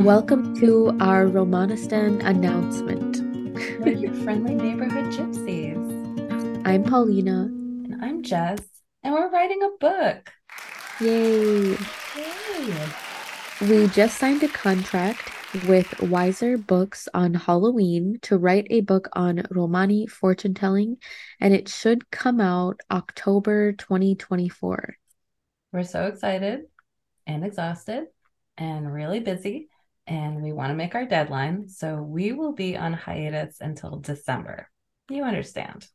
Welcome to our Romanistan announcement. We're your friendly neighborhood gypsies. I'm Paulina. And I'm Jess. And we're writing a book. Yay! Yay! We just signed a contract with Weiser Books on Halloween to write a book on Romani fortune telling, and it should come out October 2024. We're so excited and exhausted and really busy, and we want to make our deadline. So we will be on hiatus until December. You understand.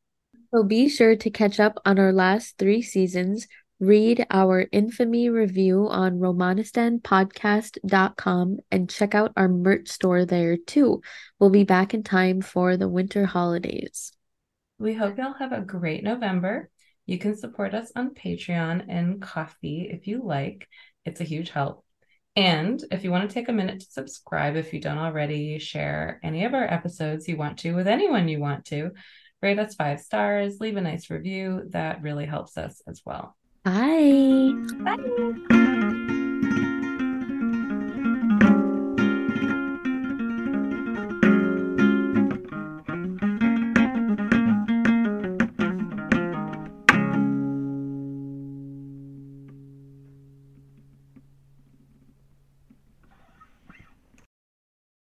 So be sure to catch up on our last three seasons. Read our infamy review on romanistanpodcast.com and check out our merch store there too. We'll be back in time for the winter holidays. We hope y'all have a great November. You can support us on Patreon and Ko-fi if you like. It's a huge help. And if you want to take a minute to subscribe, if you don't already, share any of our episodes you want to with anyone you want to, rate us five stars, leave a nice review. That really helps us as well. Bye. Bye.